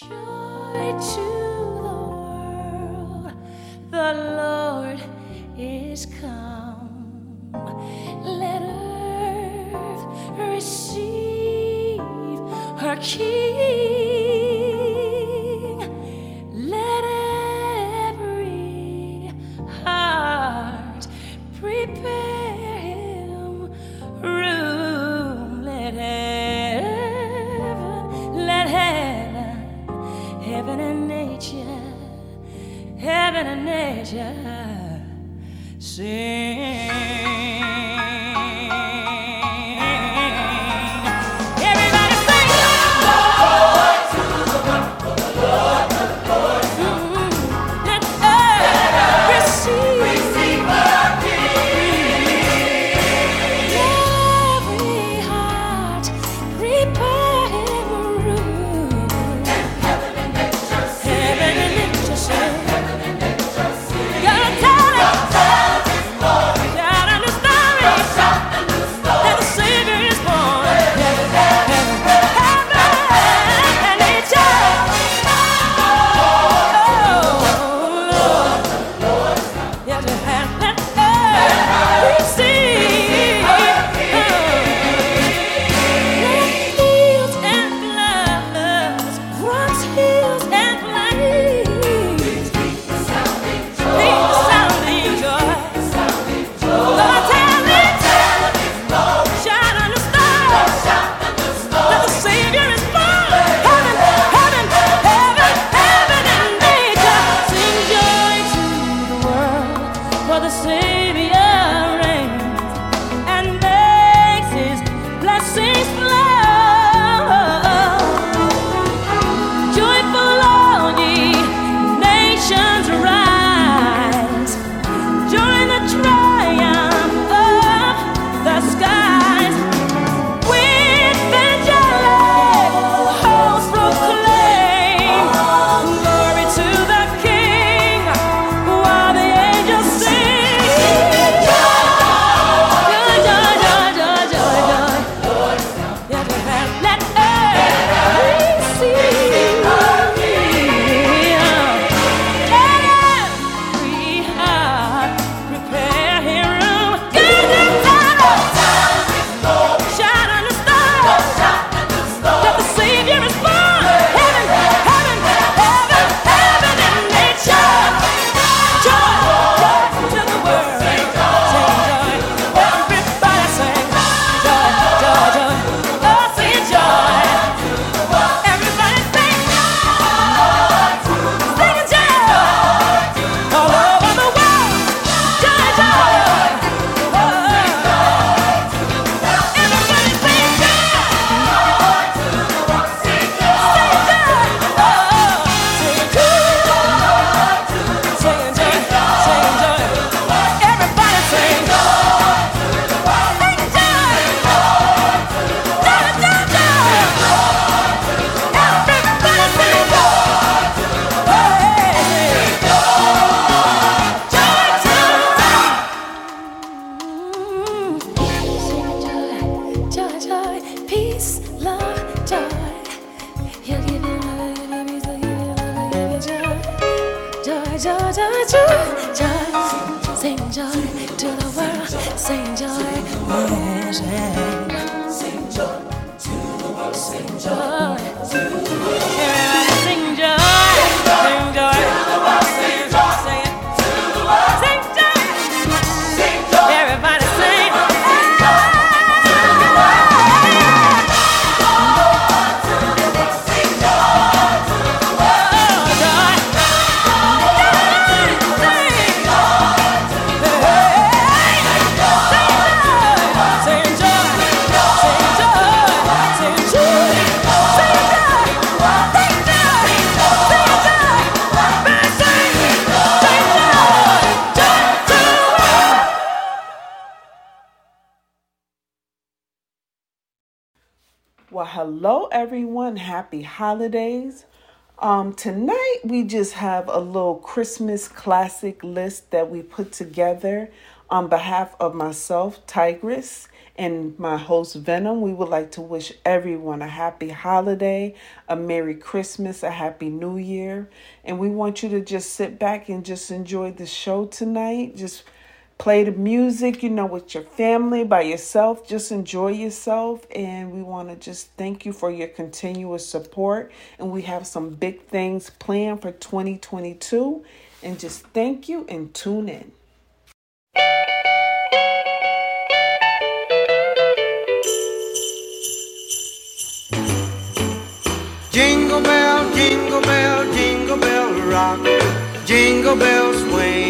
Joy to the world, the Lord is come. Let earth receive her King. treasure. Sing everyone. Happy holidays. Um, tonight, we just have a little Christmas classic list that we put together on behalf of myself, Tigress, and my host, Venom. We would like to wish everyone a happy holiday, a Merry Christmas, a Happy New Year. And we want you to just sit back and just enjoy the show tonight. Just play the music, you know, with your family, by yourself. Just enjoy yourself. And we want to just thank you for your continuous support. And we have some big things planned for 2022. And just thank you and tune in. Jingle bell, jingle bell, jingle bell rock. Jingle bells swing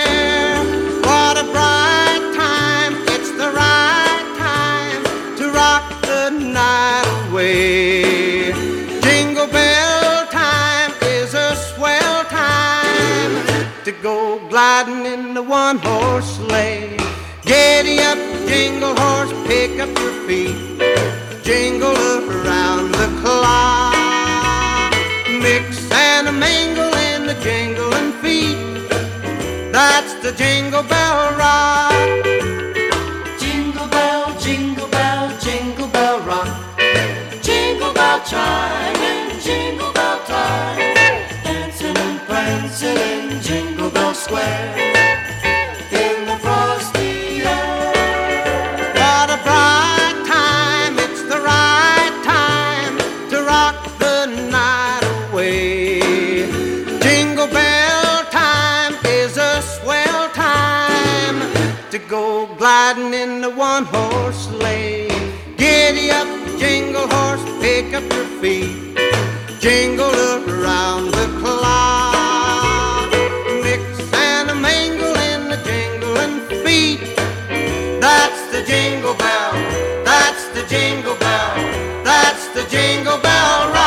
Go gliding in the one horse sleigh. Giddy up, jingle horse, pick up your feet, jingle around the clock. Mix and a mingle in the jingling feet. That's the jingle bell rock. Jingle bell, jingle bell, jingle bell rock. Jingle bell chime and jingle prancing in Jingle Bell Square. In the frosty air. What a bright time, it's the right time to rock the night away. Jingle bell time is a swell time to go gliding in the one horse sleigh. Giddy up, jingle horse, pick up your feet, jingle around jingle bell. That's the jingle bell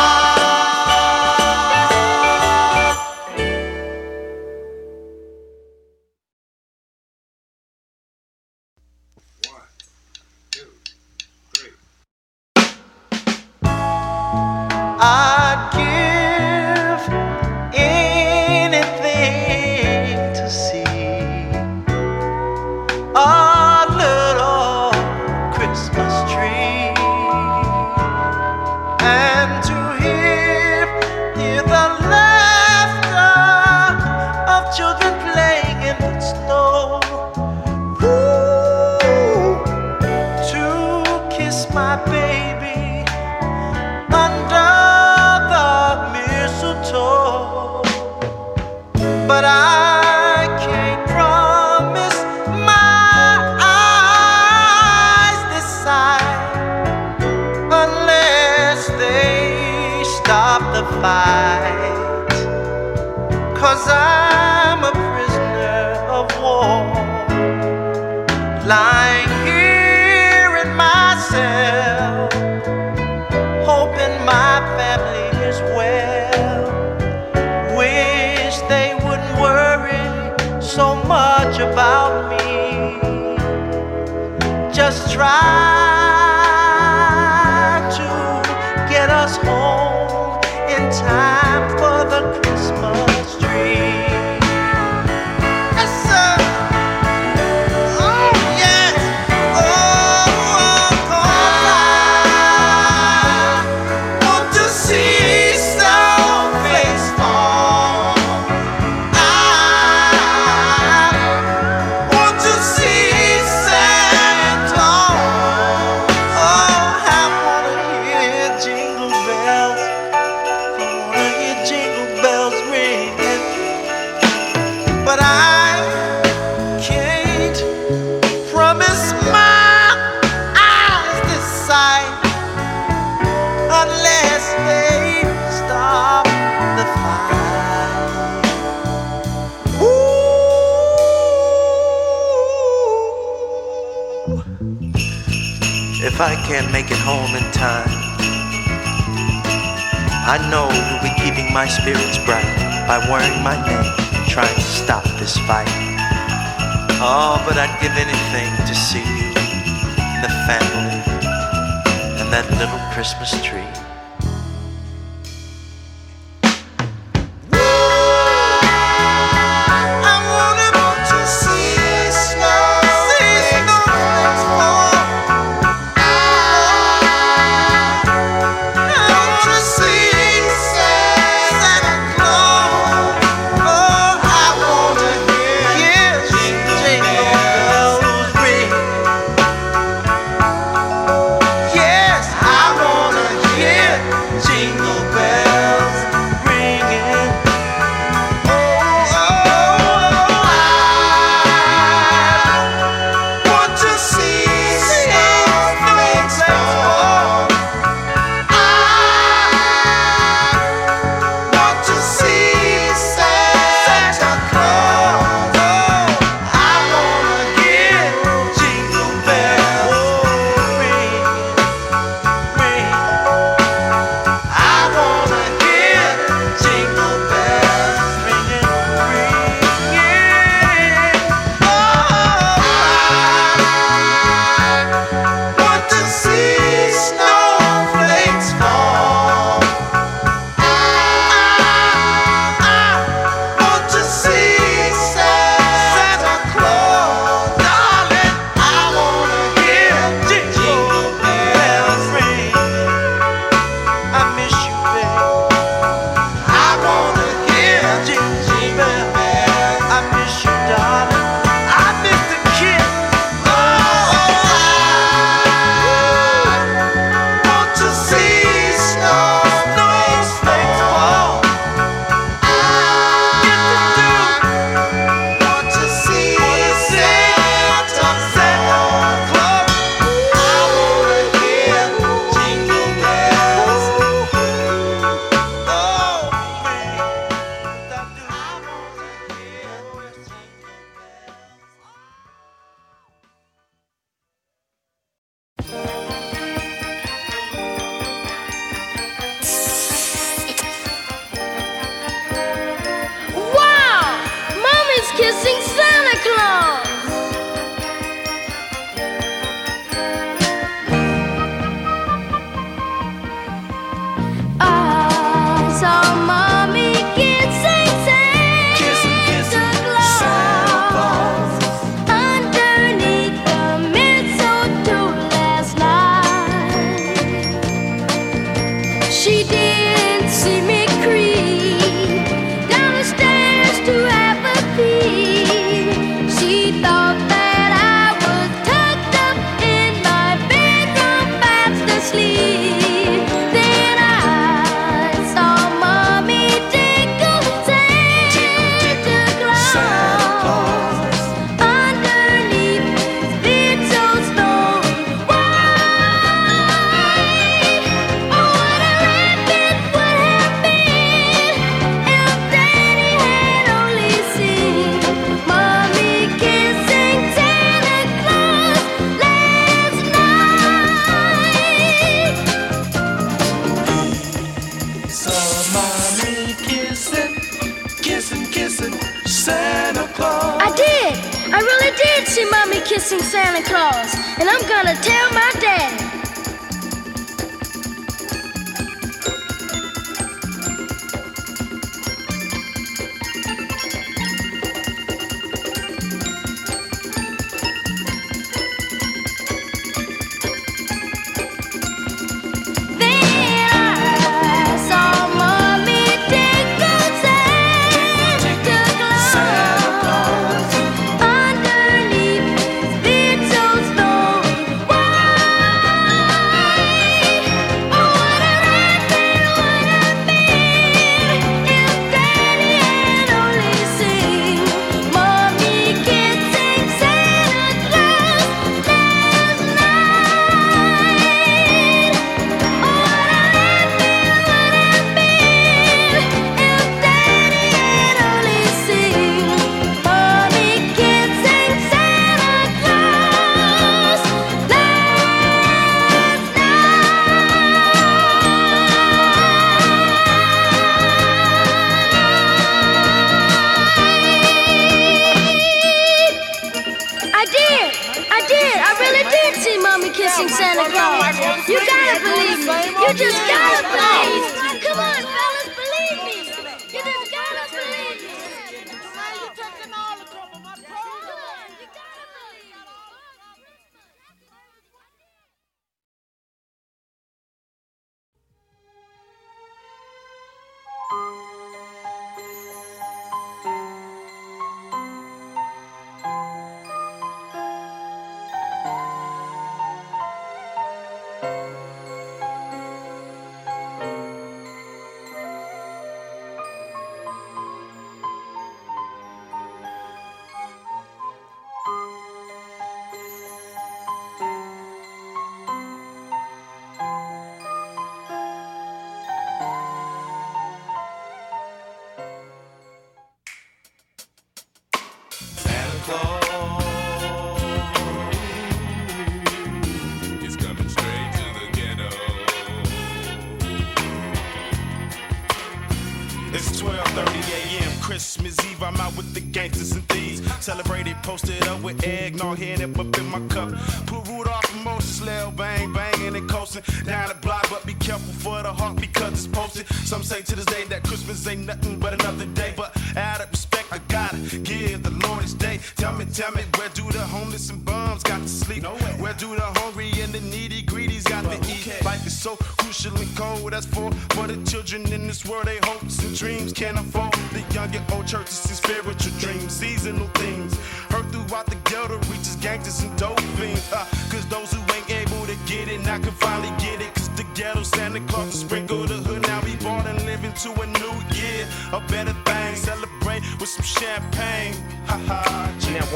kissing Santa Claus, and I'm gonna tell my daddy.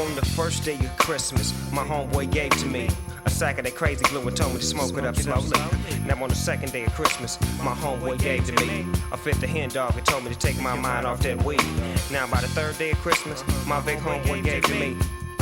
On the first day of Christmas, my homeboy gave to me a sack of that crazy glue and told me to smoke it up slowly. Now on the second day of Christmas, my homeboy gave to me a fifth of hen dog and told me to take my mind off that weed. Now by the third day of Christmas, my big homeboy gave to me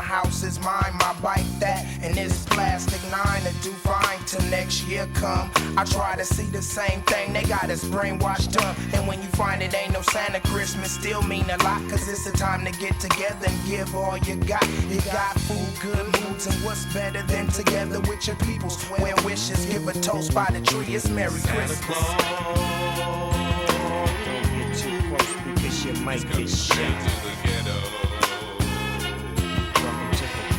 house is mine. My bike that and this plastic nine to do fine till next year come. I try to see the same thing, they got us brainwashed up. And when you find it ain't no Santa Christmas, still mean a lot, cause it's the time to get together and give all you got. You got food, good moods, and what's better than together with your peoples? Where wishes, give a toast by the tree, it's Merry Christmas. Don't get too close because you might get shot.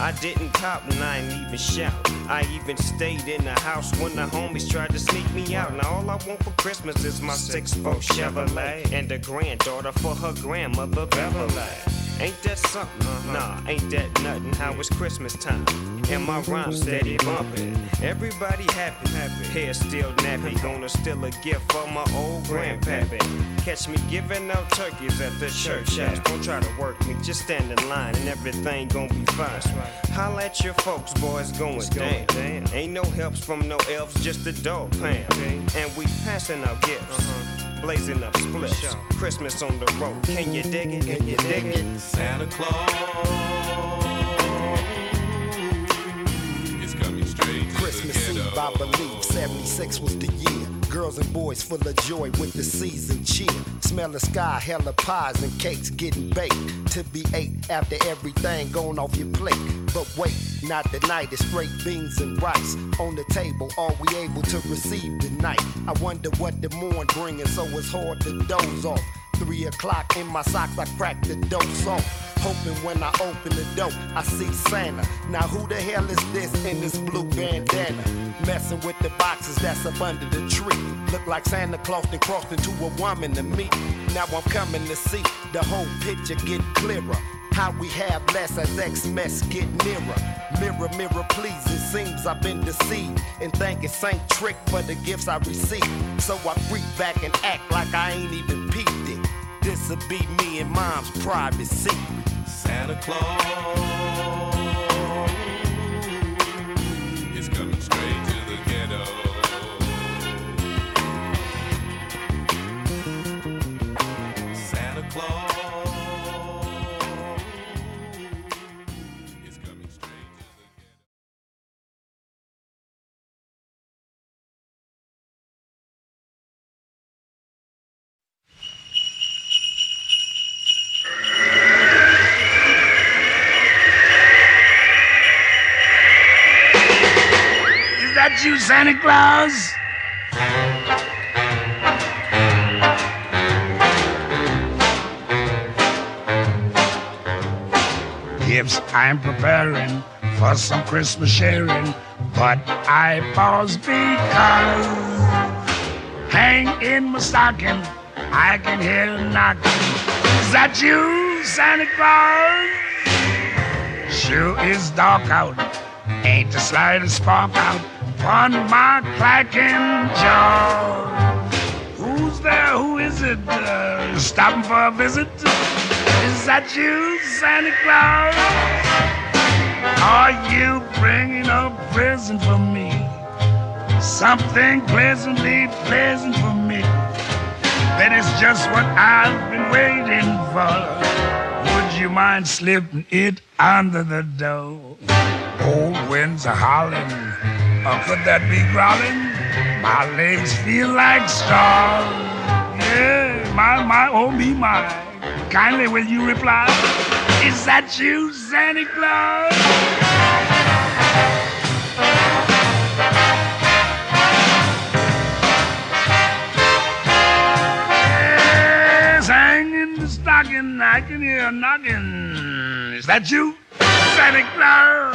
I didn't cop and I ain't even shout. I even stayed in the house when the homies tried to sneak me out. Now all I want for Christmas is my 6'4 Chevrolet and a granddaughter for her grandmother Beverly. Ain't that something? Nah, ain't that nothing. How it's Christmas time and my rhyme steady bumping. Everybody happy, happy. Hair still nappy. Gonna steal a gift for my old grandpappy. Catch me giving out turkeys at the church house. Don't try to work me, just stand in line and everything gonna be fine. Holla at your folks, boys going down. Ain't no helps from no elves, just the dog pound. And we passing out gifts. Uh-huh. Blazing up splits. Christmas on the road. Can you dig it? Can you dig it? Santa Claus Christmas Eve, I believe 76 was the year. Girls and boys full of joy with the season cheer. Smell the sky, hella pies and cakes getting baked to be ate after everything gone off your plate. But wait, not tonight, it's straight beans and rice on the table. Are we able to receive tonight? I wonder what the morn bringing, so it's hard to doze off. Three o'clock in my socks, I crack the dose off. Hoping when I open the door, I see Santa. Now who the hell is this in this blue bandana? Messing with the boxes that's up under the tree. Look like Santa Claus and crossed into a woman to me. Now I'm coming to see the whole picture get clearer. How we have less as Xmas get nearer. Mirror, mirror, please. It seems I've been deceived and think it's Saint Trick for the gifts I received. So I freak back and act like I ain't even peeped it. This'll be me and mom's private secret. Santa Claus That you, Santa Claus? Gifts I'm preparing for some Christmas sharing, but I pause because hang in my stocking, I can hear a knocking. Is that you, Santa Claus? Sure is dark out. Ain't the slightest spark out upon my clacking jaw. Who's there? Who is it? Uh, stopping for a visit? Is that you, Santa Claus? Are you bringing a present for me? Something pleasantly pleasant for me. That is just what I've been waiting for. Would you mind slipping it under the door? Cold winds are howling, or could that be growling? My legs feel like straws. Yeah, my, my, oh me, my. Kindly will you reply? Is that you, Santa Claus? I can hear a knocking. Is that you, Santa Claus?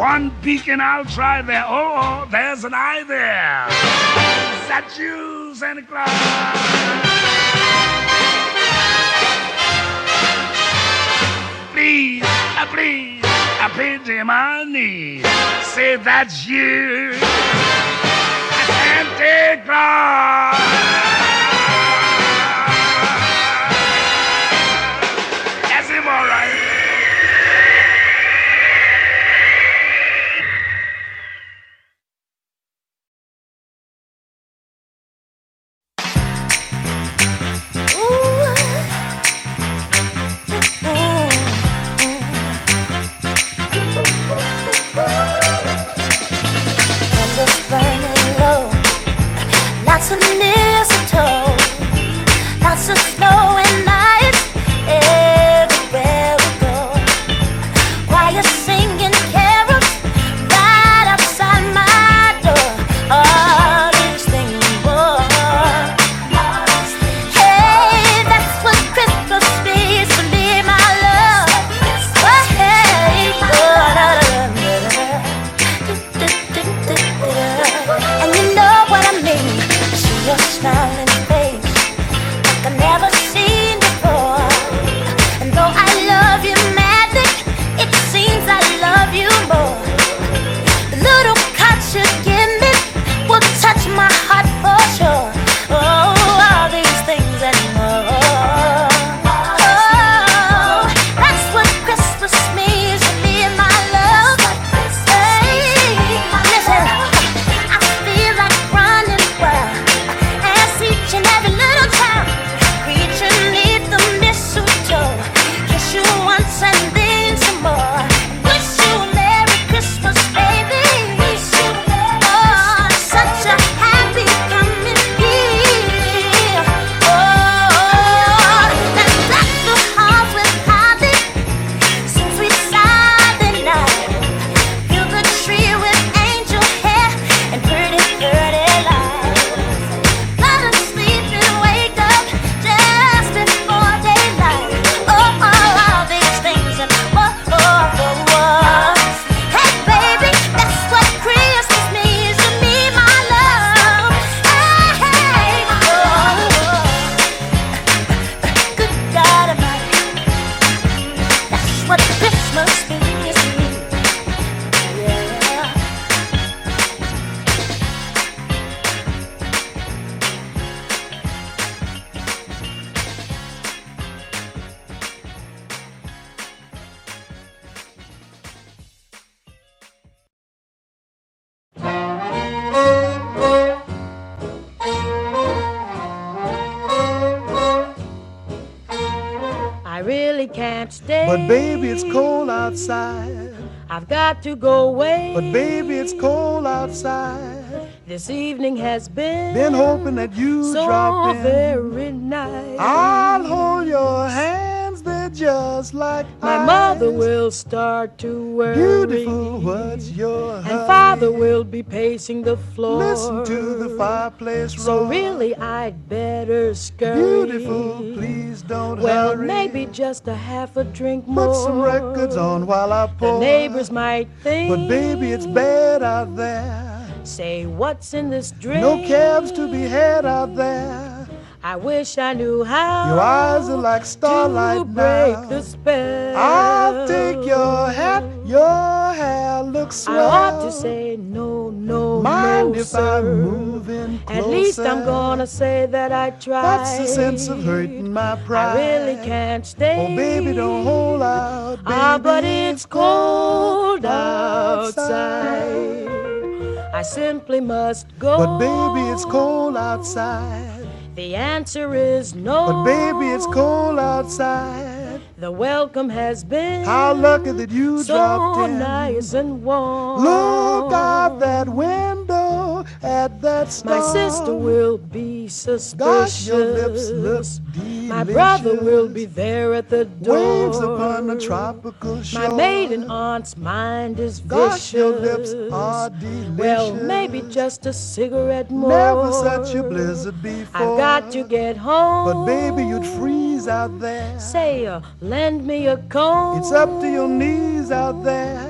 One beacon I'll try there. Oh, oh, there's an eye there. Is that you, Santa Claus? Please, uh, please, I paid to my knees. Say that's you, Santa Claus. The floor. Listen to the fireplace So really, I'd better scurry. Beautiful, please don't Well, hurry. maybe just a half a drink more. Put some records on while I pour. The neighbors might think. But baby, it's bad out there. Say, what's in this drink? No cabs to be had out there. I wish I knew how. Your eyes are like starlight to break now. the spell. I'll take your hat, your hair looks swell. I ought to say no, no, Mind no, if sir. I'm moving closer? At least I'm gonna say that I tried. That's the sense of hurting my pride. I really can't stay. Oh, baby, don't hold out. Ah, but it's cold outside. outside. I simply must go. But baby, it's cold outside. The answer is no. But baby, it's cold outside. The welcome has been How lucky that you so dropped in. nice and warm. Look out that window at that star. My sister will be suspicious. Gosh, your lips look My brother will be there at the door. Waves upon a tropical shore. My maiden aunt's mind is vicious. Gosh, your lips are delicious. Well, maybe just a cigarette more. Never such a blizzard before. I've got to get home. But baby, you'd freeze out there. Say, uh, lend me a comb. It's up to your knees out there.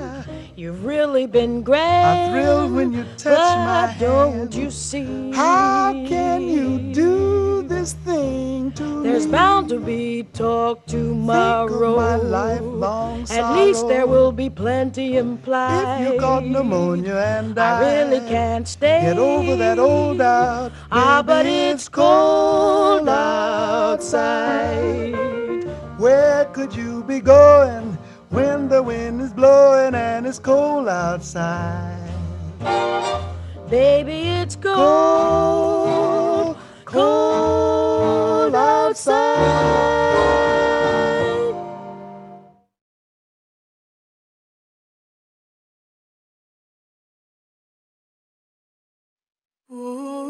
You've really been great. I thrill when you touch but my don't hand. you see? How can you do this thing to There's me? bound to be talk tomorrow. my lifelong At least there will be plenty implied. If you got pneumonia and I really can't stay. Get over that old doubt. Ah, but it's cold outside. Where could you be going when the wind is blowing and it's cold outside? Baby, it's cold, cold outside. Mary,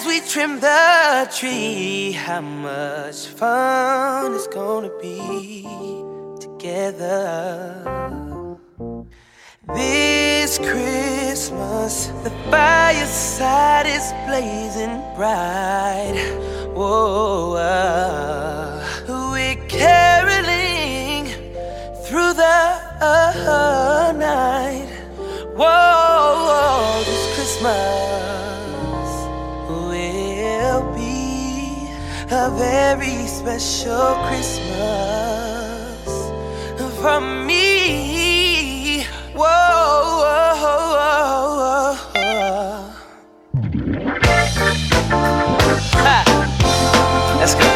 as we trim the tree, how much fun it's gonna be together. This Christmas, the fireside is blazing bright. Whoa, uh, we're caroling through the night. Whoa, this Christmas a very special Christmas from me. Whoa, whoa, whoa. Ha. Let's go.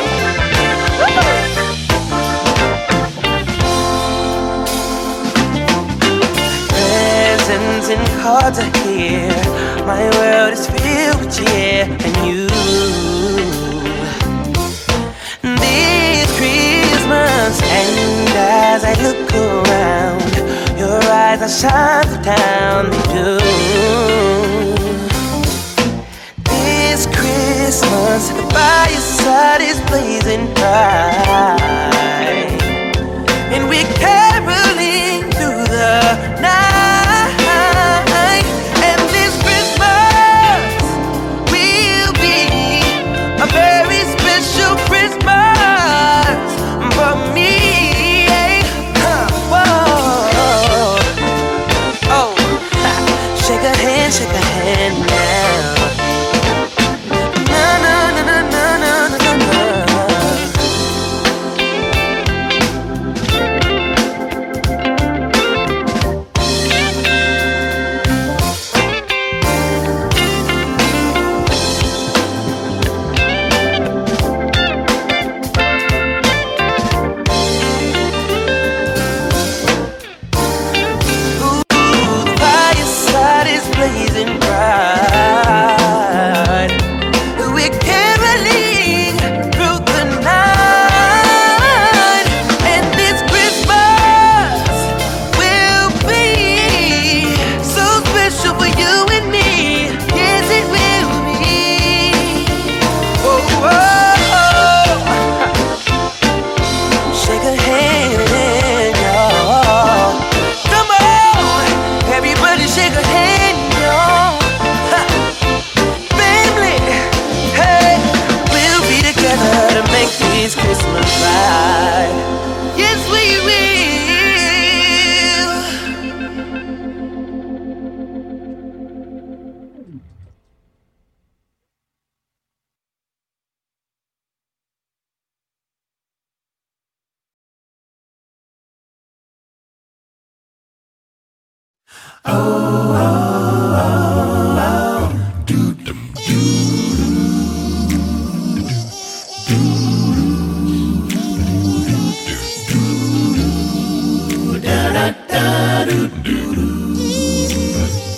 Presents and cards are here. My world is filled with cheer and you. As I look around, your eyes are shine the town they do. This Christmas, the fireside is blazing bright, and we're caroling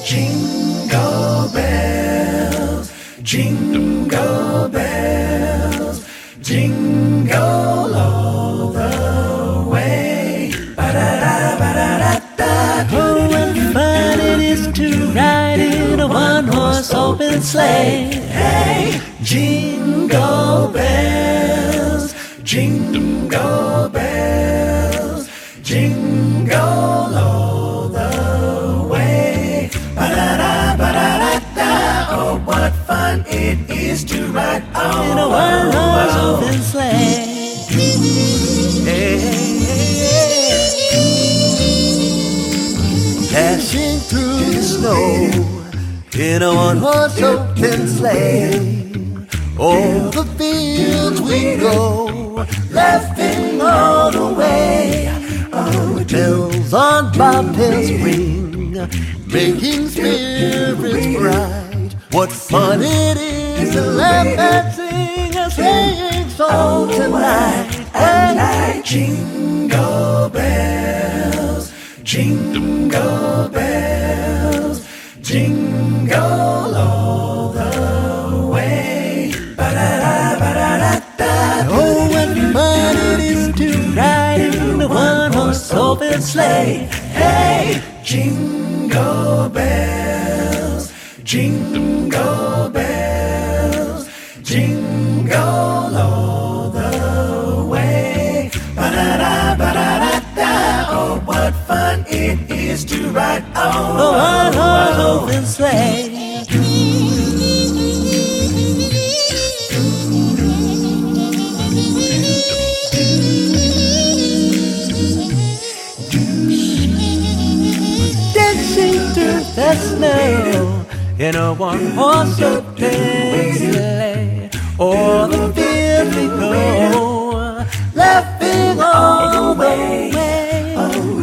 Jingle bells, jingle bells, jingle all the way. What fun it is to ride in a one-horse open sleigh. Hey, jingle bells, jingle bells, fun it is to ride on In a one-horse open sleigh. Dashing through the snow in a one-horse open sleigh. Over the fields we go, laughing all the way. Bells on bobtails ring, making spirits bright. What fun it is to laugh and sing a singing song tonight. And night. Jingle bells, jingle bells, jingle all the way. Oh, what fun it is to ride in a one-horse open sleigh. Hey, jingle bells jingle bells, jingle all the way. Ba-da-da, ba-da-da-da. Oh, what fun it is to ride on a one-horse open sleigh. dancing through the snow in a one-horse open sleigh. O'er the fields we go, laughing all the way.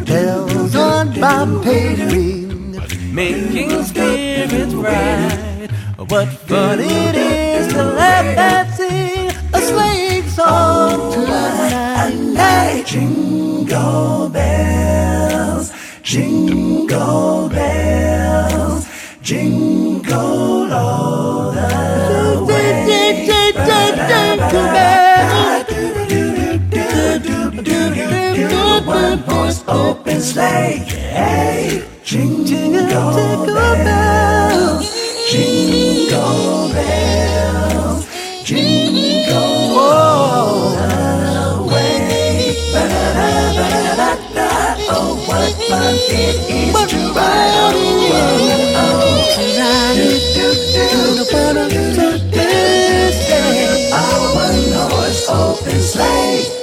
Bells on bobtail ring, making spirits bright. What fun it is to laugh and sing a sleighing song tonight. Jingle bells, jingle bells, jingle open sleigh. Hey, jingle bells, jingle bells, jingle all the way. Ba-da-da-da-da-da. Oh, what fun it is to ride on a one horse open sleigh.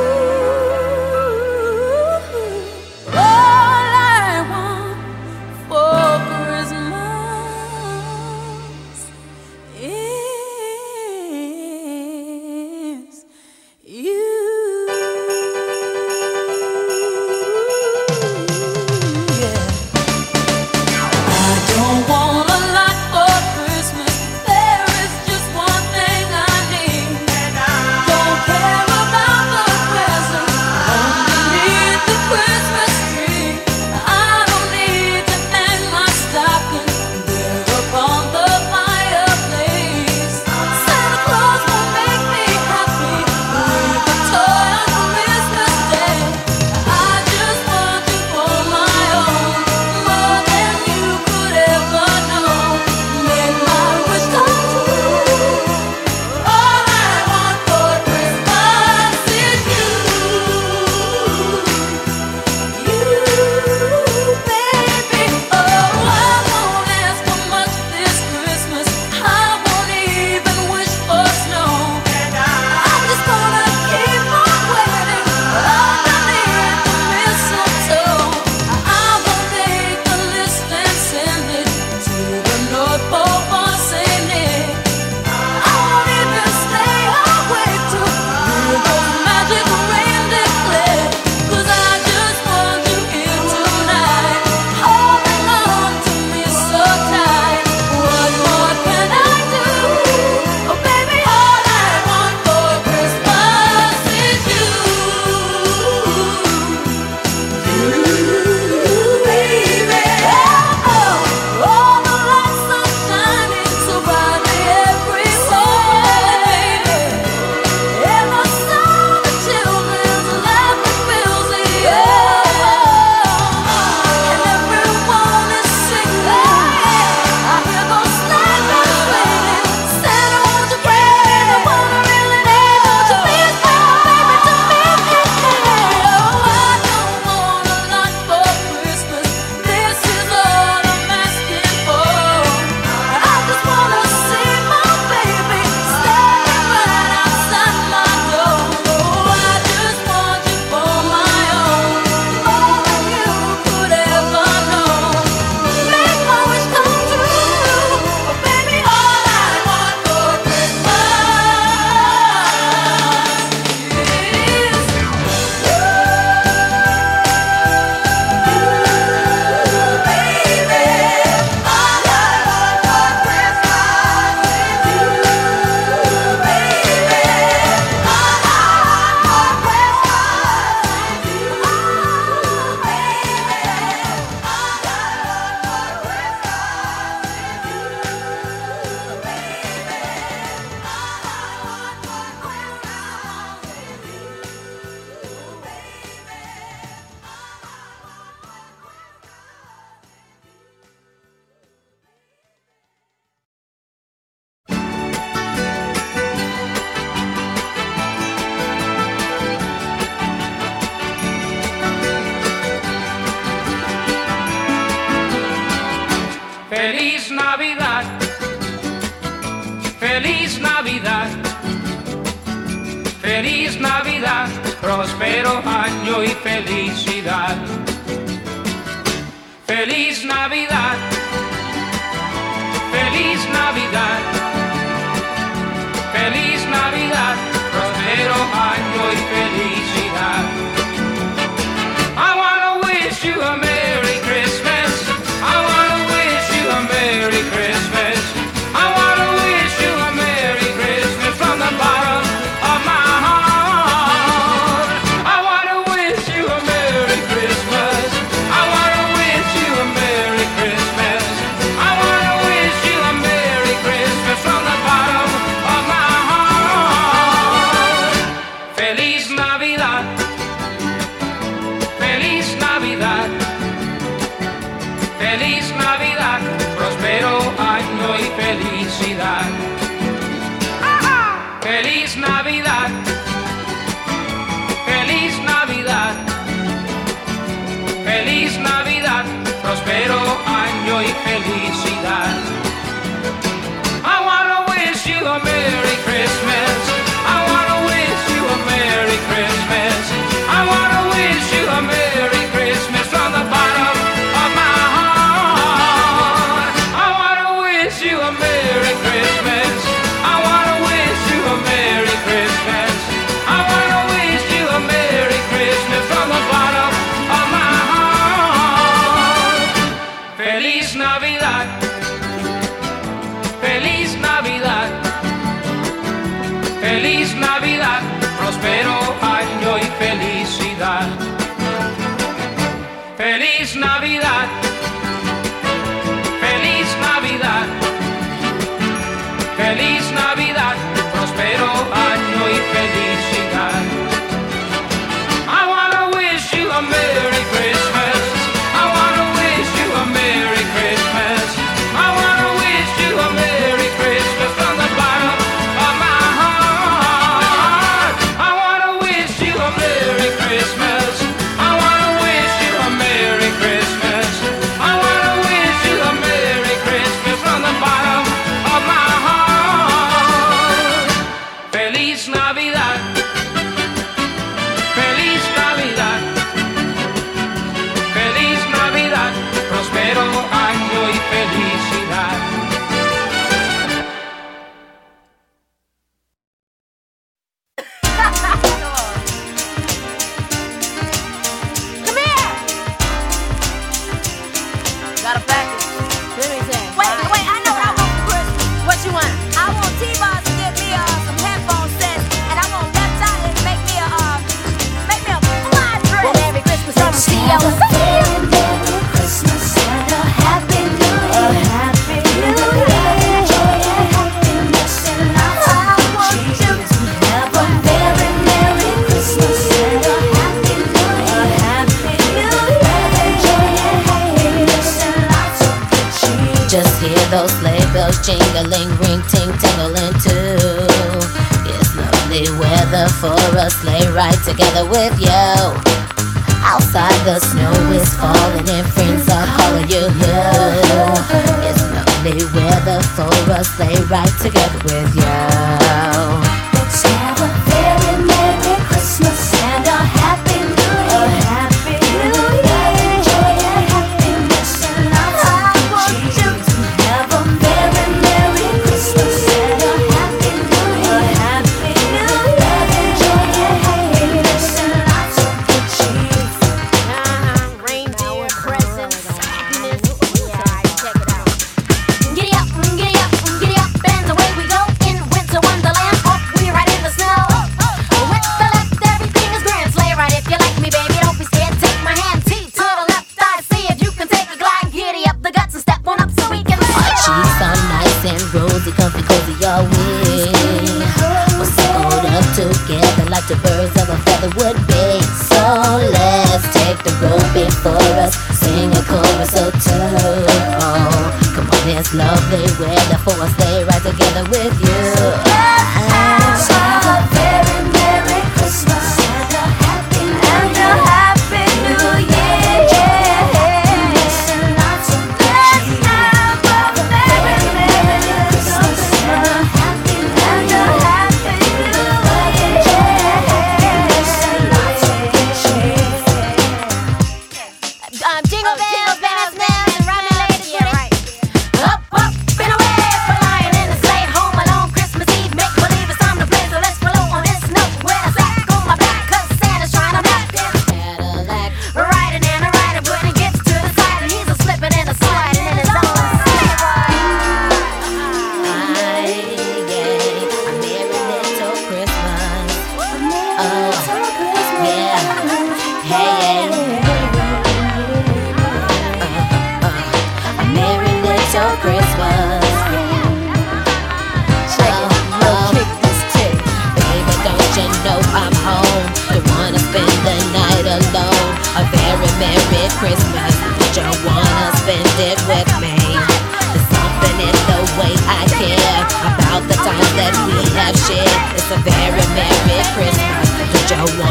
Shared. It's a very merry Christmas. Don't you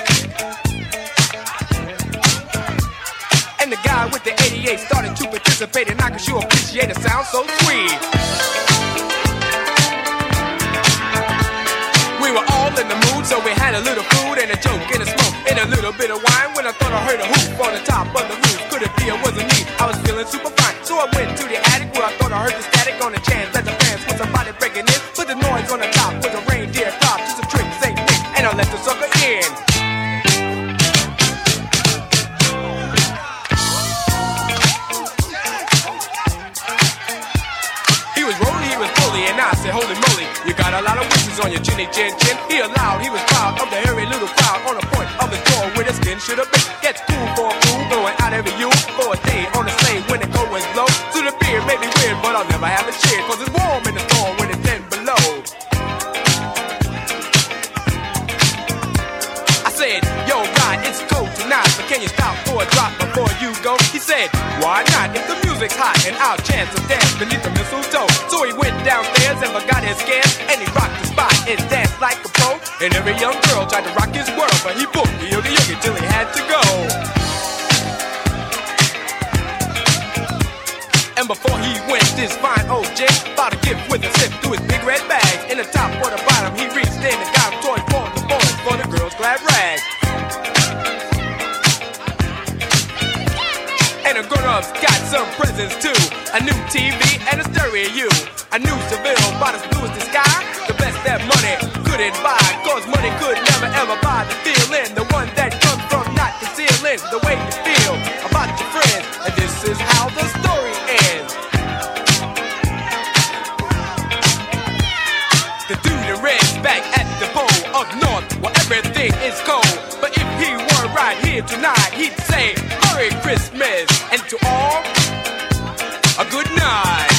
The guy with the 88 started to participate, and I could sure appreciate the sound so sweet. We were all in the mood, so we had a little food and a joke and a smoke and a little bit of wine. When I thought I heard a hoop on the top of the roof, could it be it wasn't me? I was feeling super fine, so I went to the attic where I thought I heard the static on the got a lot of wishes on your chinny chin chin. He allowed, he was proud of the hairy little crowd on the point of the door where the skin should have been. Gets cool for a fool, going out every you for a day on the sleigh when the cold winds blow. To the beer may be weird, but I'll never have a cheer, cause it's warm in the storm when it's 10 below. I said, yo, God, it's cold tonight, but can you stop for a drop before you go? He said, why not? If the music's hot and I'll chance to dance beneath the mistletoe. So he went downstairs and forgot scans, and he rocked the spot and danced like a pro. And every young girl tried to rock his world, but he booked the yogi yogi till he had to go. And before he went, this fine old gent bought a gift with a sip through his big red bag. In the top or the bottom, he reached in and got him toy for the boys for the girls' glad rags. Grown-ups got some presents too. A new TV and a stereo. A new Seville, by the blue as the sky. The best that money couldn't buy. Cause money could never ever buy the feeling. The one that comes from not concealing the way you feel about your friends. And this is how the story ends. The dude in red's back at the pole up north where everything is cold. Right here tonight, he'd say Merry Christmas and to all a good night.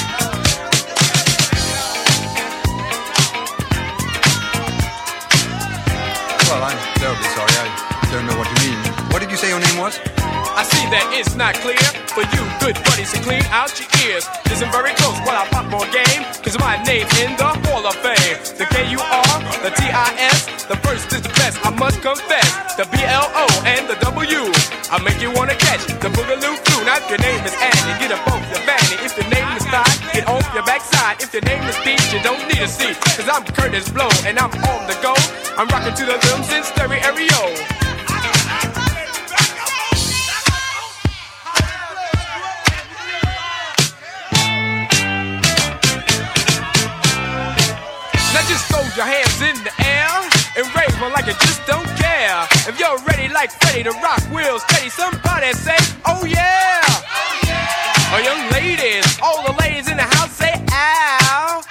Well, I'm terribly sorry. I don't know what you mean. What did you say your name was? I see that it's not clear for you good buddies to clean out your ears. Listen very close while I pop more game, cause my name's in the Hall of Fame. The K-U-R, the T-I-S, the first is the best, I must confess. The B-L-O and the W, I make you wanna catch the Boogaloo flu. Now if your name is Annie, get up off your fanny. If your name is Thigh, get off your backside. If your name is Pete, you don't need a seat, cause I'm Kurtis Blow and I'm on the go. I'm rocking to the rhythms in stereo. Your hands in the air and rave on like you just don't care. If you're ready like Freddie to rock, real steady, somebody say, oh yeah. Oh yeah. Young ladies, all the ladies in the house say, ow.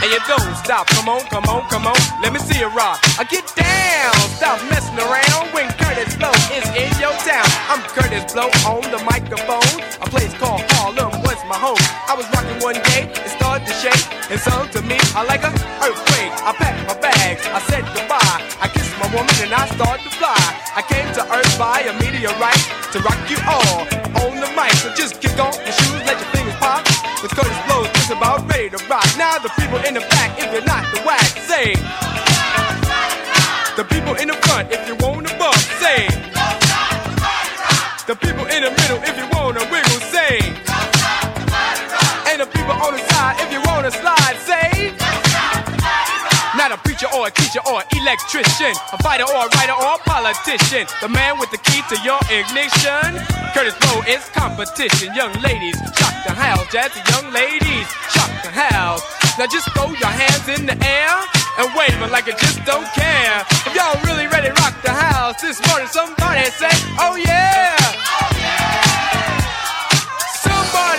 And you don't stop, come on, come on, come on, let me see you rock. I get down, stop messing around when Kurtis Blow is in your town. I'm Kurtis Blow on the microphone. A place called Harlem was my home. I was rocking one day, it started to shake. And so to me, I like a. I said goodbye. I kissed my woman and I started to fly. I came to Earth by a meteorite to rock you all on the mic. So just kick off your shoes, let your fingers pop. With Kurtis Blow, just about ready to rock. Now the people in the back, if you're not the whack, say. The people in the front, if you want to bump, say. The people in the middle, if you want to wiggle, say. And the people on the side, if you want to slide, or a teacher or an electrician, a fighter or a writer or a politician. The man with the key to your ignition. Kurtis Blow is competition. Young ladies, shock the house. Jazzy young ladies, shock the house. Now just throw your hands in the air and wave it like you just don't care. If y'all really ready to rock the house this morning, somebody say, oh yeah. Somebody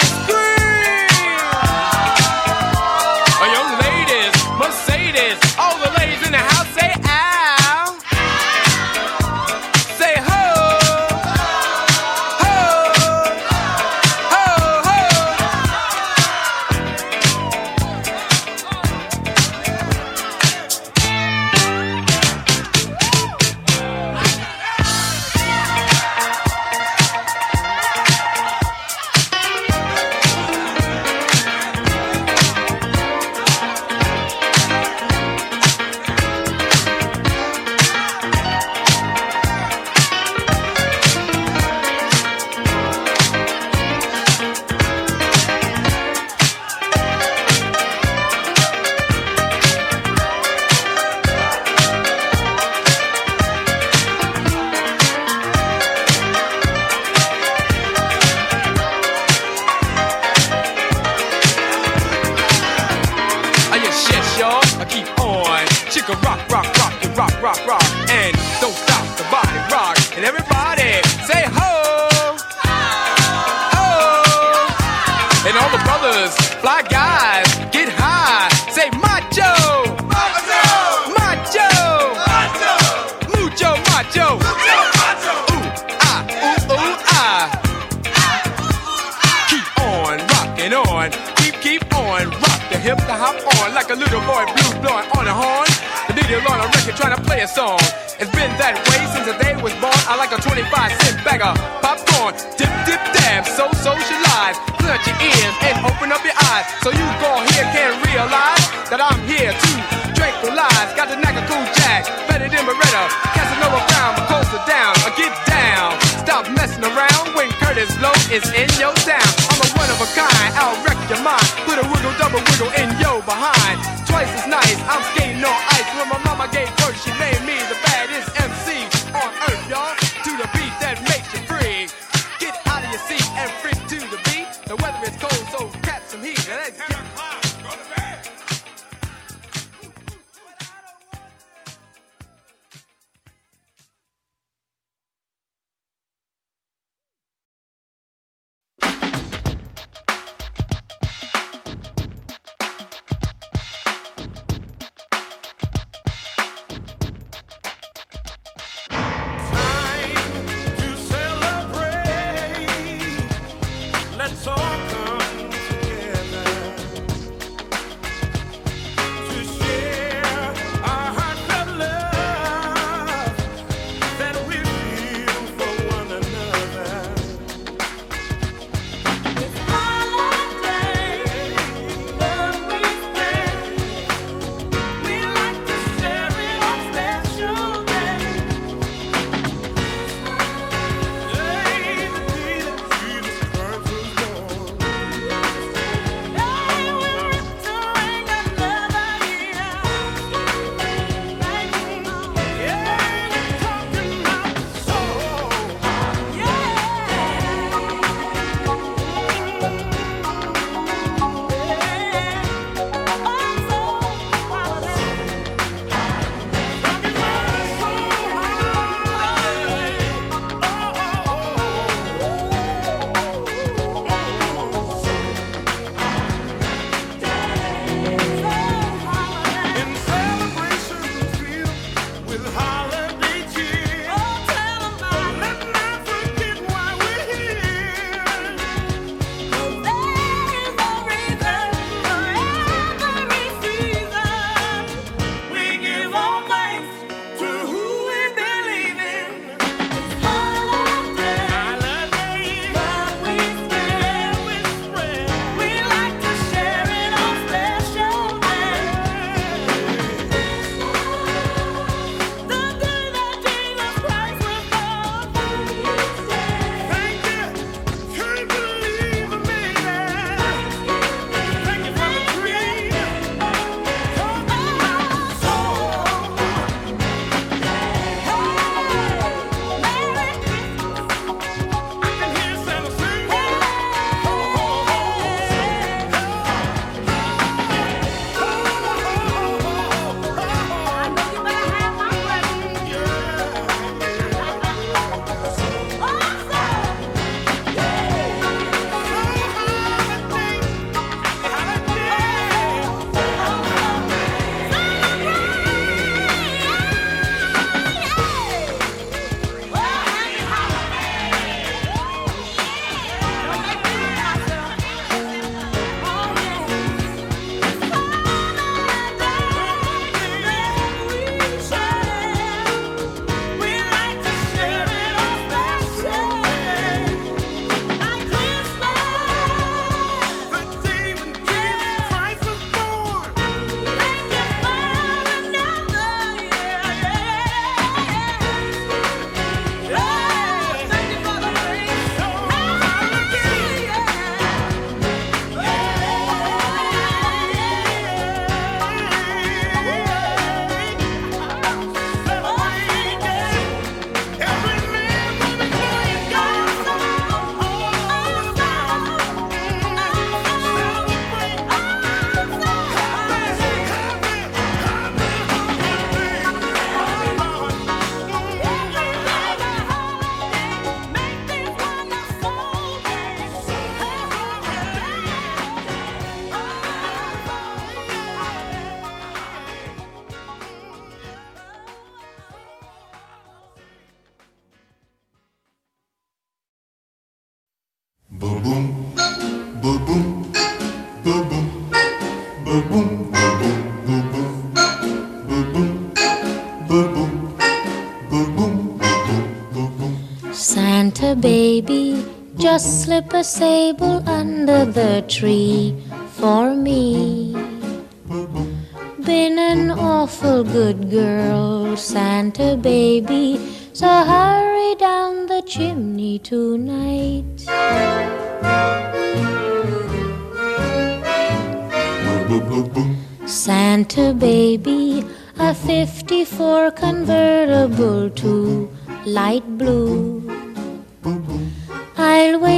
just slip a sable under the tree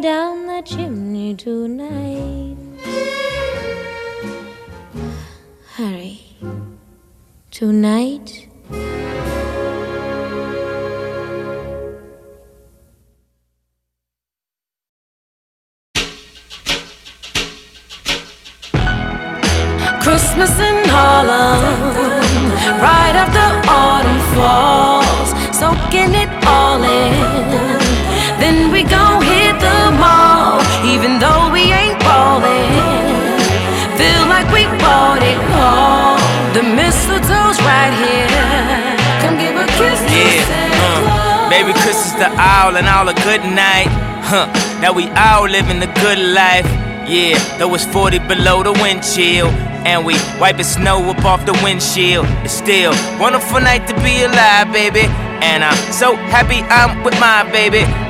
down the chimney tonight. Hurry. Tonight. Christmas in Harlem, To all and all a good night. Huh, now we all living the good life. Yeah, though it's 40 below the wind chill. And we wiping snow up off the windshield. It's still wonderful night to be alive, baby. And I'm so happy I'm with my baby.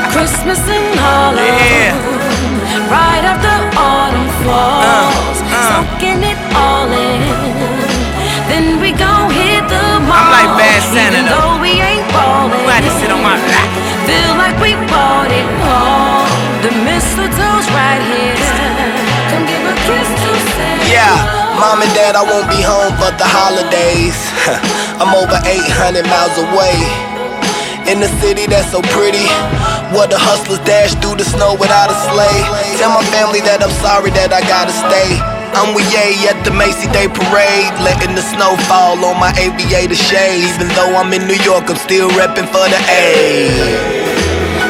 Christmas in Harlem. Yeah. Right after autumn falls, uh, uh. soaking it all in. Then we go hit the mall. I'm like Bad Santa though. we ain't. Glad to sit on my. Feel like we bought it all. The mistletoe's right here. Come give a kiss to Santa. Yeah. Mom and dad, I won't be home for the holidays. I'm over 800 miles away in the city that's so pretty. What the hustlers dash through the snow without a sleigh. Tell my family that I'm sorry that I gotta stay. I'm with Ye at the Macy Day Parade, letting the snow fall on my aviator shades. Even though I'm in New York, I'm still reppin' for the A.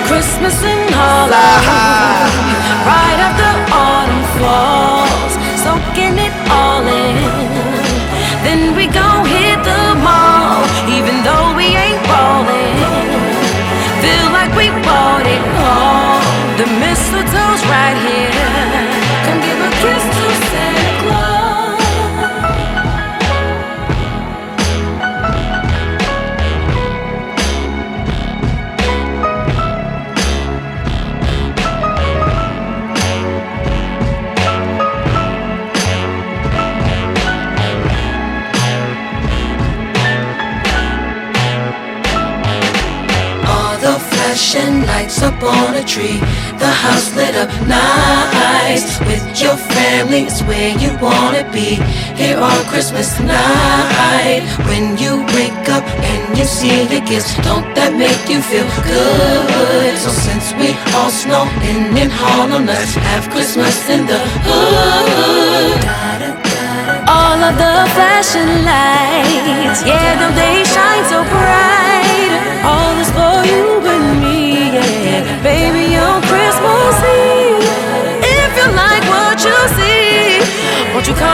Christmas in Harlem. Ah. lights up on a tree. The house lit up nice with your family. It's where you wanna be here on Christmas night. When you wake up and you see the gifts, don't that make you feel good? So since we all snow in in Harlem, let's have Christmas in the hood. All of the flashing lights, yeah, no, they shine so bright. Won't you come?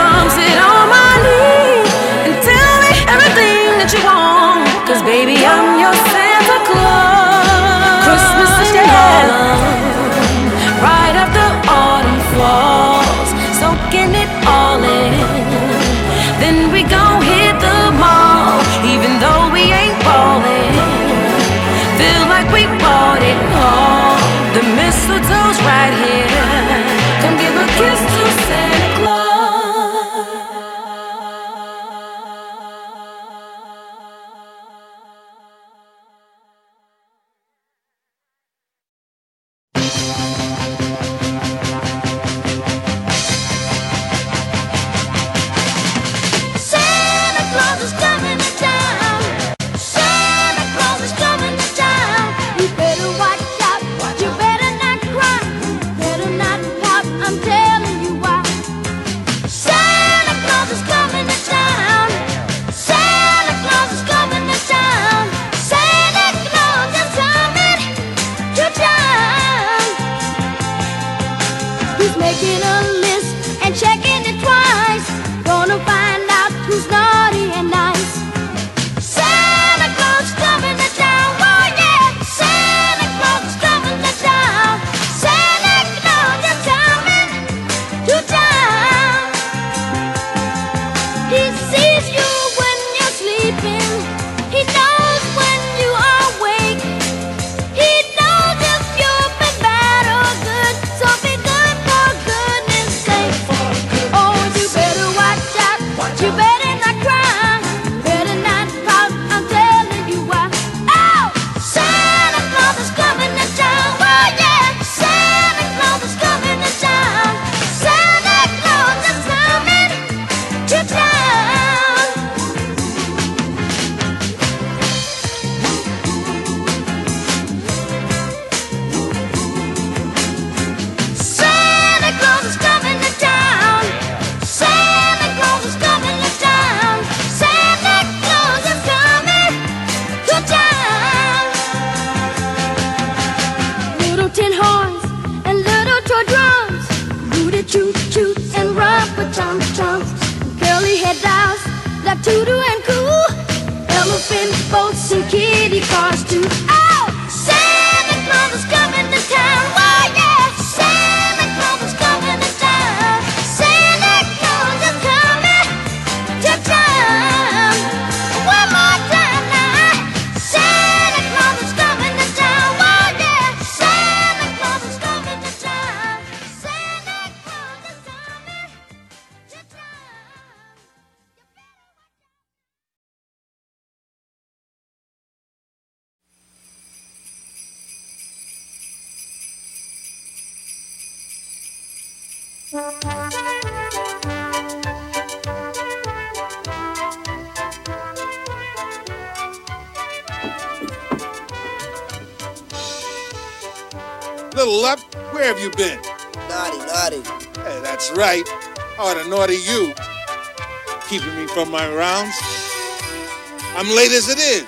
I'm late as it is.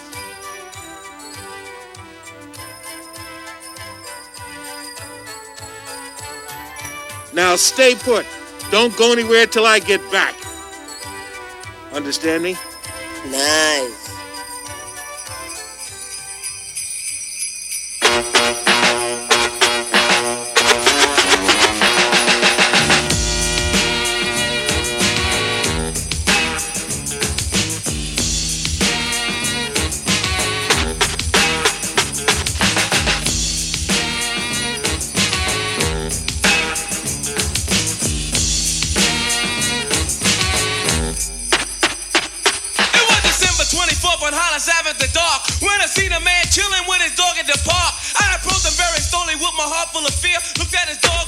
Now stay put. Don't go anywhere till I get back. Understand me? seen a man chilling with his dog at the park. I approached him very slowly with my heart full of fear. Looked at his dog.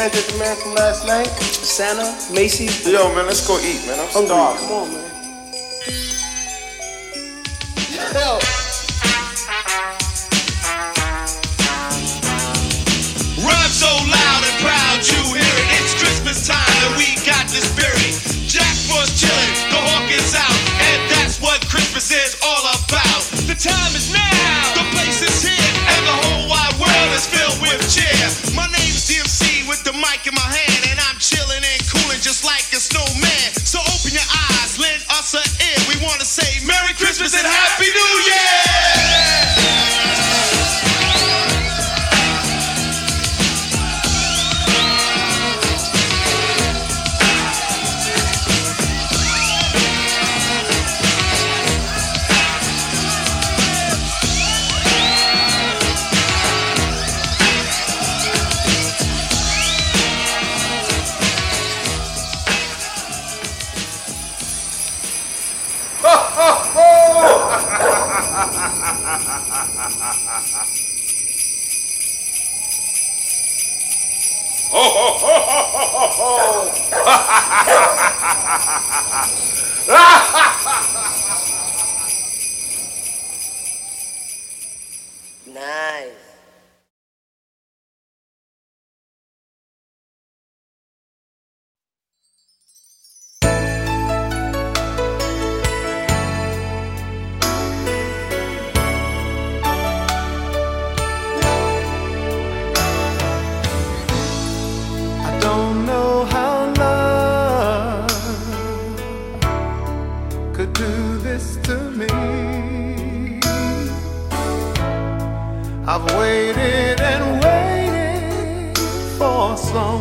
ain't that the man from last night? Santa, Macy. Yo, man, let's go eat, man. I'm starving. Come on, man.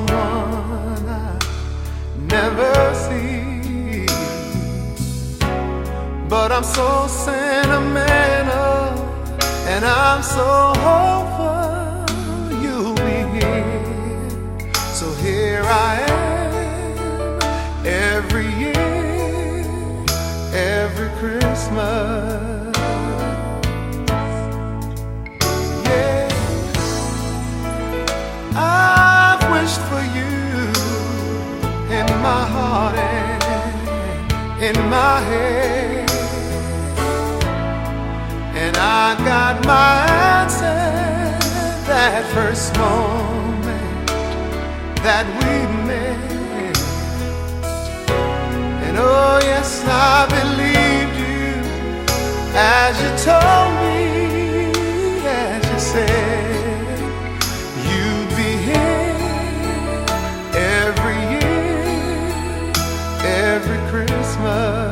someone I never see. But I'm so sentimental and I'm so hopeful you'll be here. So here I am every year, every Christmas. my heart and in my head. And I got my answer that first moment that we met. And oh, yes, I believed you as you told me. Christmas.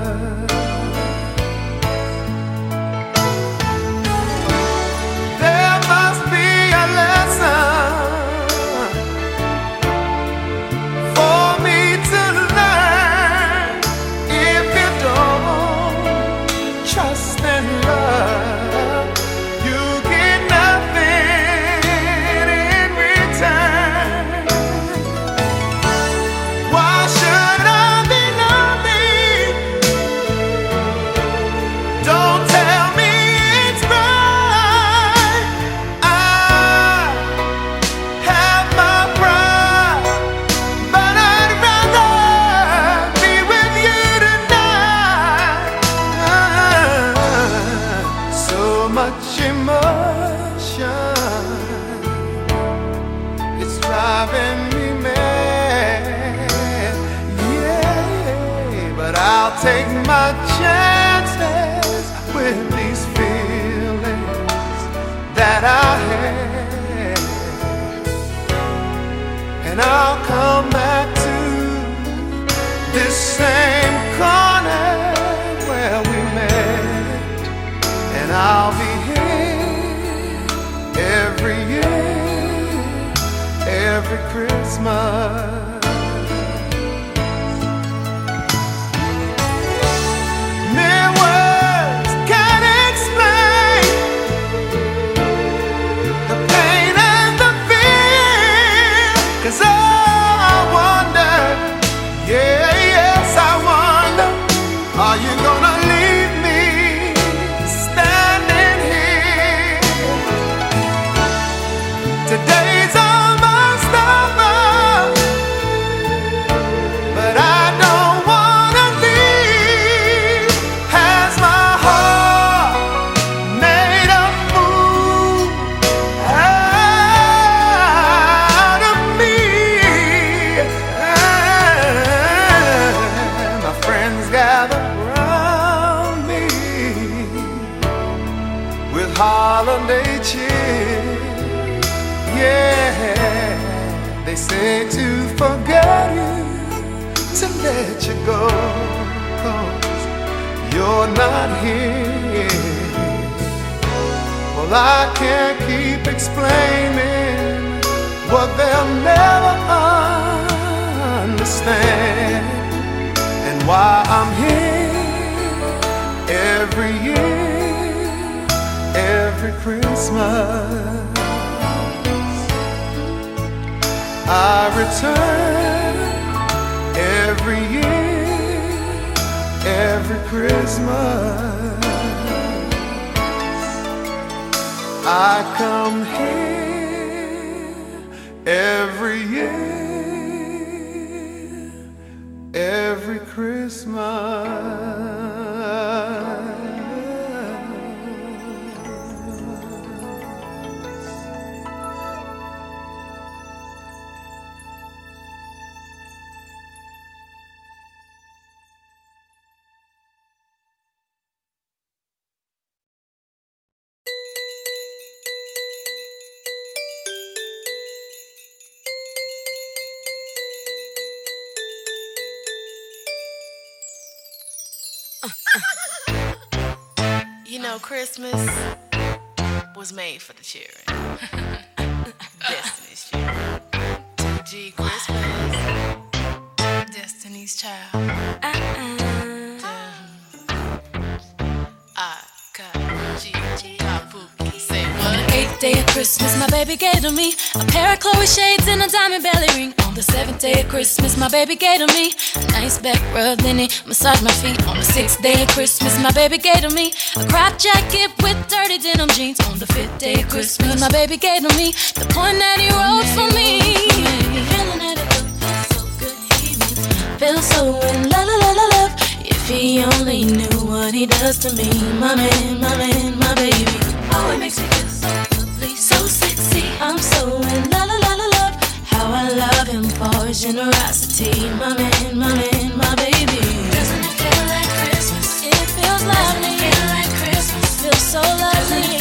Holiday cheer. Yeah, they say to forget you, to let you go, cause you're not here. Well, I can't keep explaining what they'll never understand, and why I'm here every year, every Christmas. I return every year, every Christmas. I come here every year, every Christmas. Know, Christmas was made for the children. Destiny's children. 2G Christmas. Destiny's child. Uh-uh. Day of Christmas, my baby gave to me a pair of Chloe shades and a diamond belly ring. On the seventh day of Christmas, my baby gave to me a nice back rub, then he massaged my feet. On the sixth day of Christmas, my baby gave to me a crop jacket with dirty denim jeans. On the fifth day of Christmas, my baby gave to me the point that he wrote for me. Feeling that it feels so good, he makes feel so in la la la love. If he only knew what he does to me, my man, my man, my baby. Oh, it makes me feel sexy, so sexy. I'm so in love, love, love, love. How I love him for his generosity. My man, my man, my baby. Doesn't it feel like Christmas? It feels lovely. Doesn't it feel like Christmas? Feels so lovely.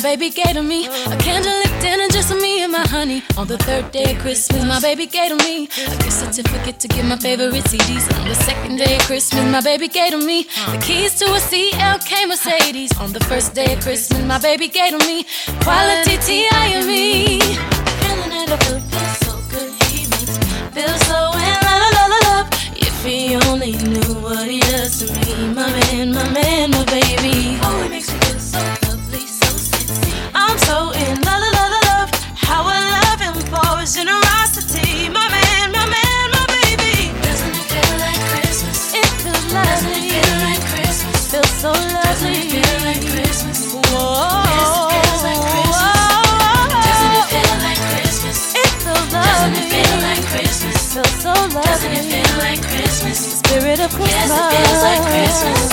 Baby gave to me a candlelit dinner just for me and my honey. On the third day of Christmas, my baby gave to me a gift certificate to get my favorite CDs. On the second day of Christmas, my baby gave to me the keys to a CLK Mercedes. On the first day of Christmas, my baby gave to me quality T.I.M.E. Feeling it, I feel feels so good. He makes me feel so in la la la love. If he only knew what he does to me, my man, my man, my baby. Oh, he makes me feel so. I'm so in la la la love. How I love him for his generosity, my man, my man, my baby. Doesn't it feel like Christmas? It feels lovely. Doesn't it feel like Christmas? Feels so lovely. Doesn't it feel like Christmas? Whoa. It feels like Doesn't it feel like Christmas? Feels lovely. Doesn't it feel like Christmas? Feels so lovely. Doesn't it feel like Christmas? Spirit of Christmas. Yes, it feels like Christmas.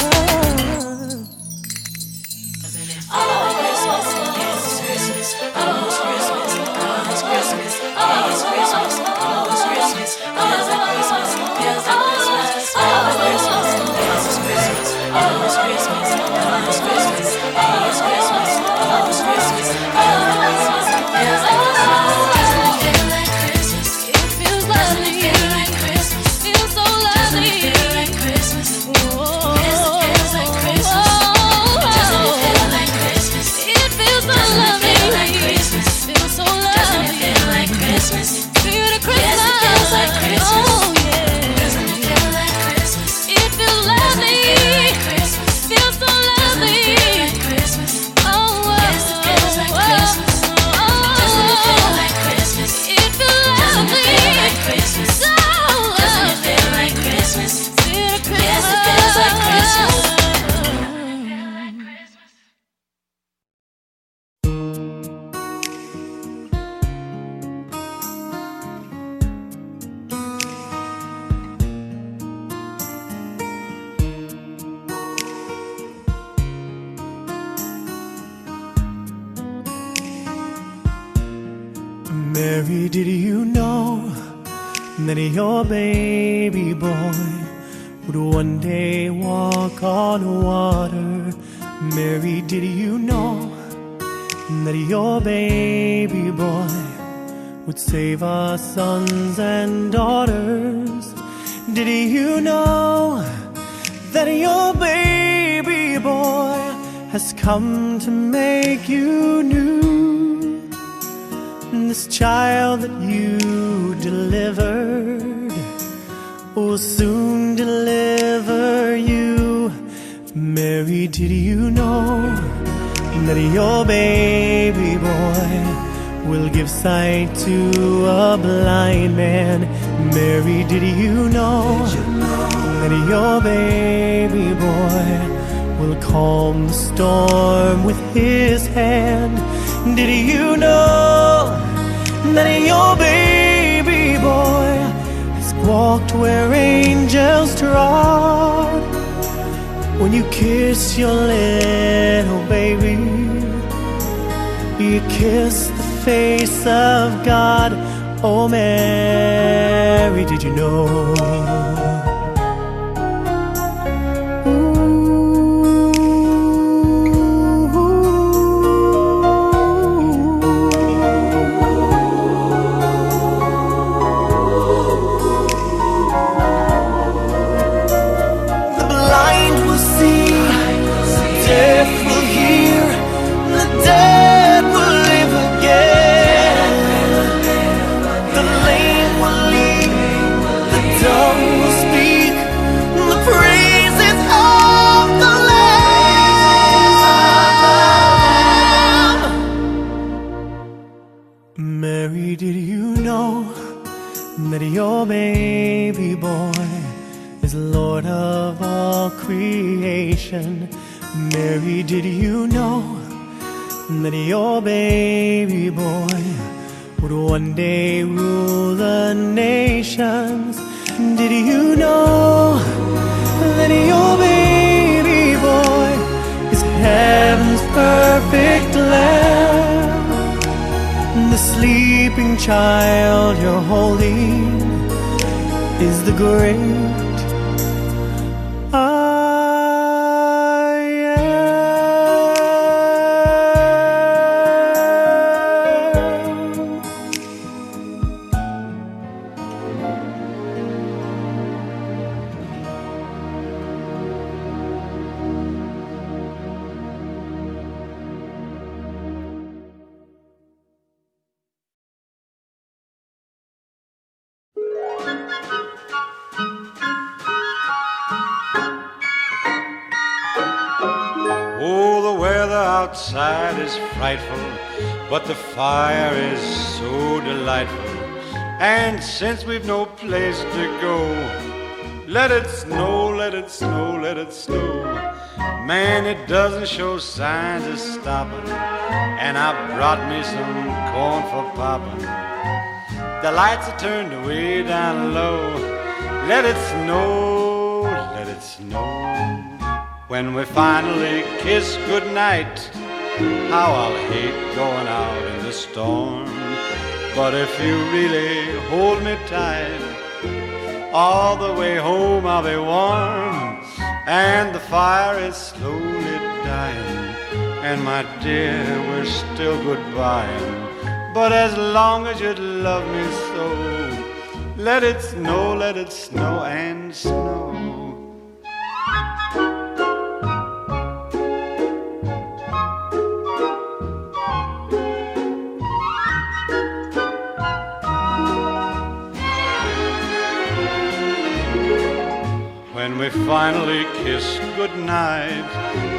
Sons and daughters? Did you know that your baby boy has come to make you new? This child that you delivered will soon deliver you. Mary, did you know that your baby will give sight to a blind man? Mary, did you know that your baby boy will calm the storm with his hand? Did you know that your baby boy has walked where angels trod? When you kiss your little baby, you kiss the face of God. Oh, Mary, did you know? And I brought me some corn for popping. The lights are turned way down low. Let it snow, let it snow. When we finally kiss goodnight, how I'll hate going out in the storm. But if you really hold me tight, all the way home I'll be warm. And the fire is slowly dying. And my dear, we're still goodbying. But as long as you love me so, let it snow, let it snow and snow. When we finally kiss goodnight,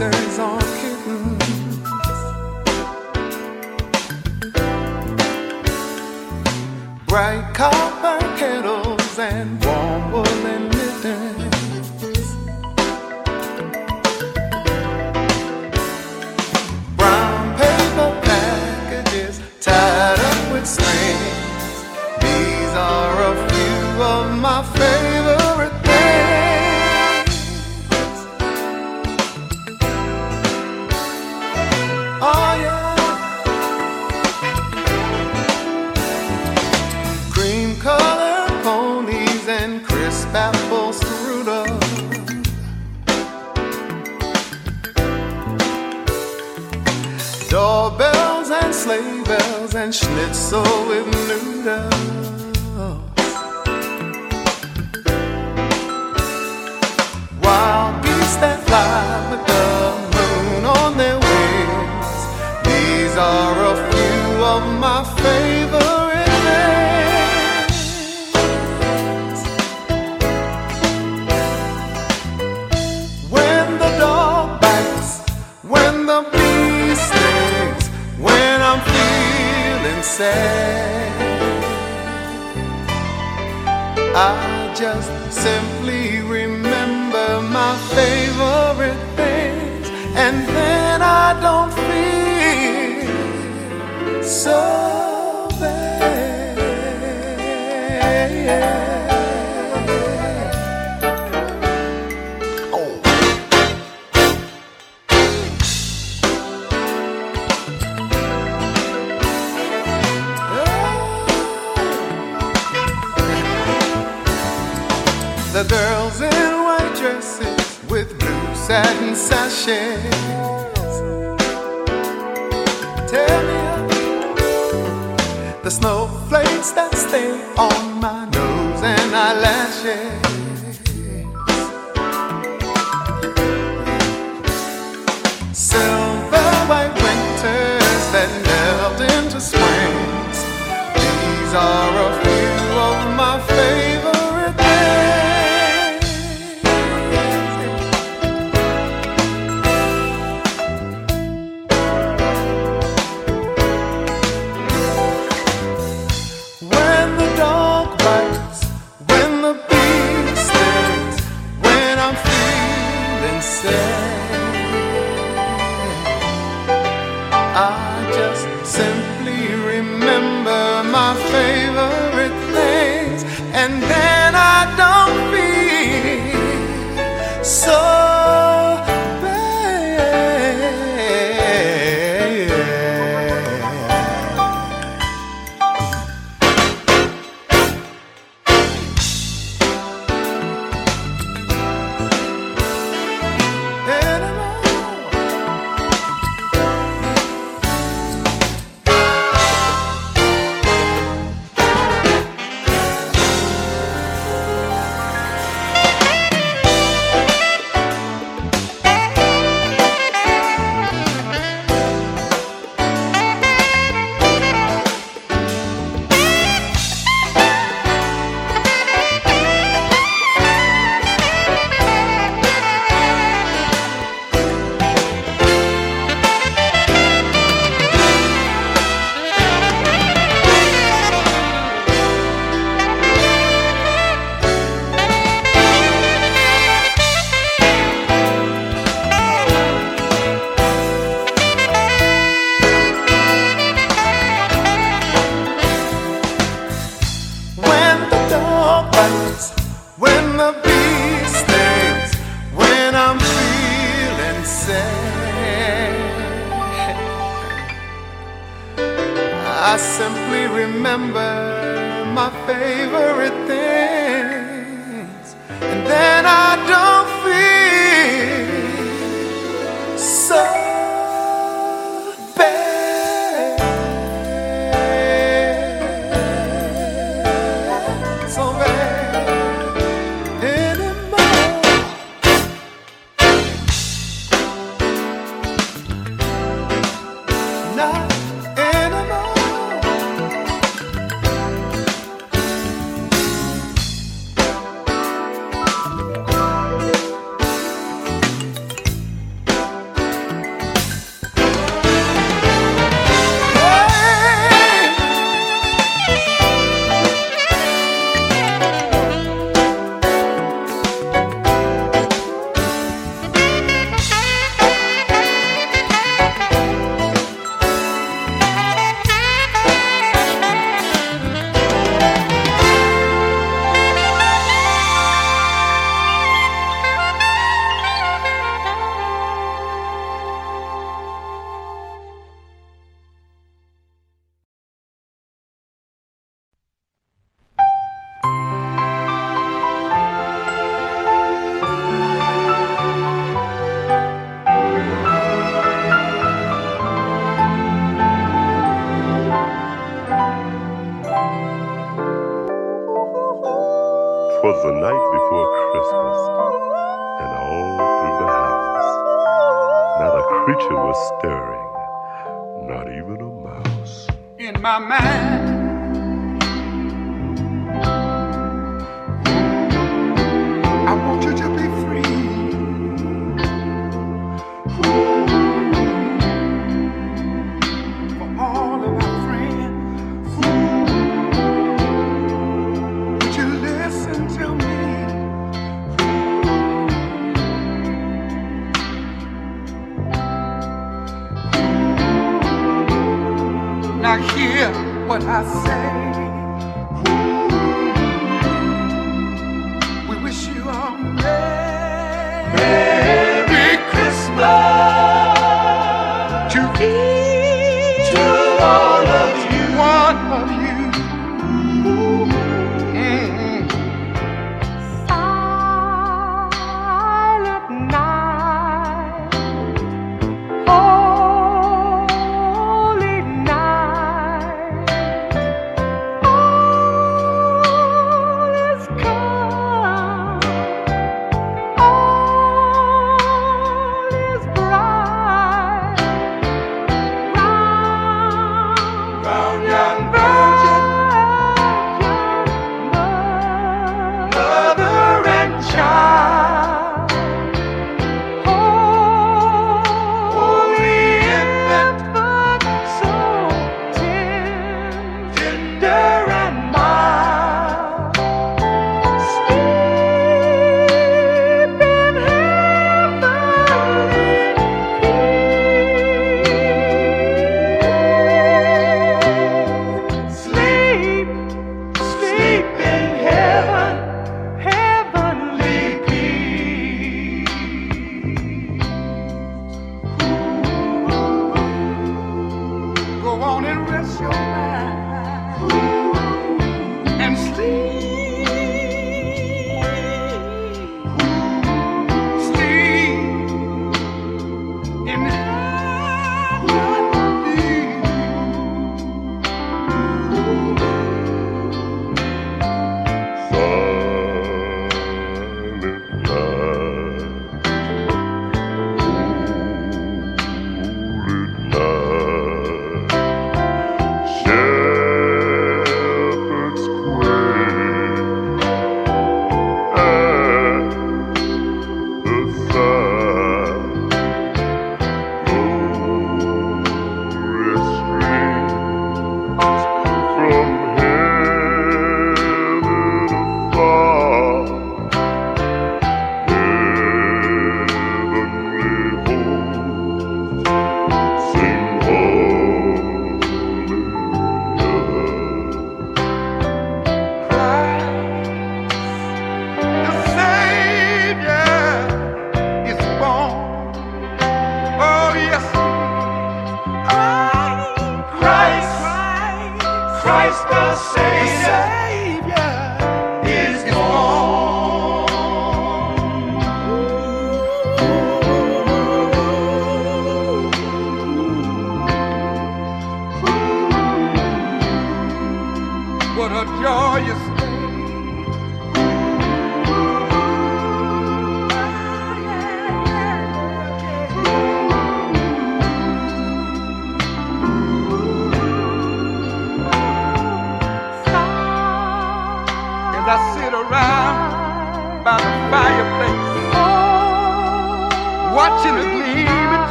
And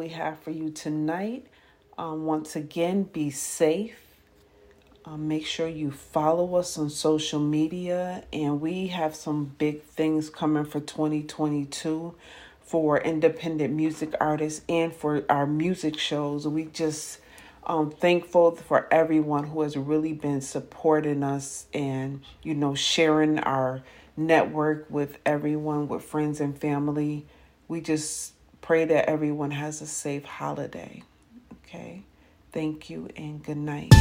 we have for you tonight. Um, once again, be safe. Um, make sure you follow us on social media, and we have some big things coming for 2022 for independent music artists and for our music shows. We just um thankful for everyone who has really been supporting us and you know sharing our network with everyone, with friends and family. We just pray that everyone has a safe holiday. Okay. Thank you and good night.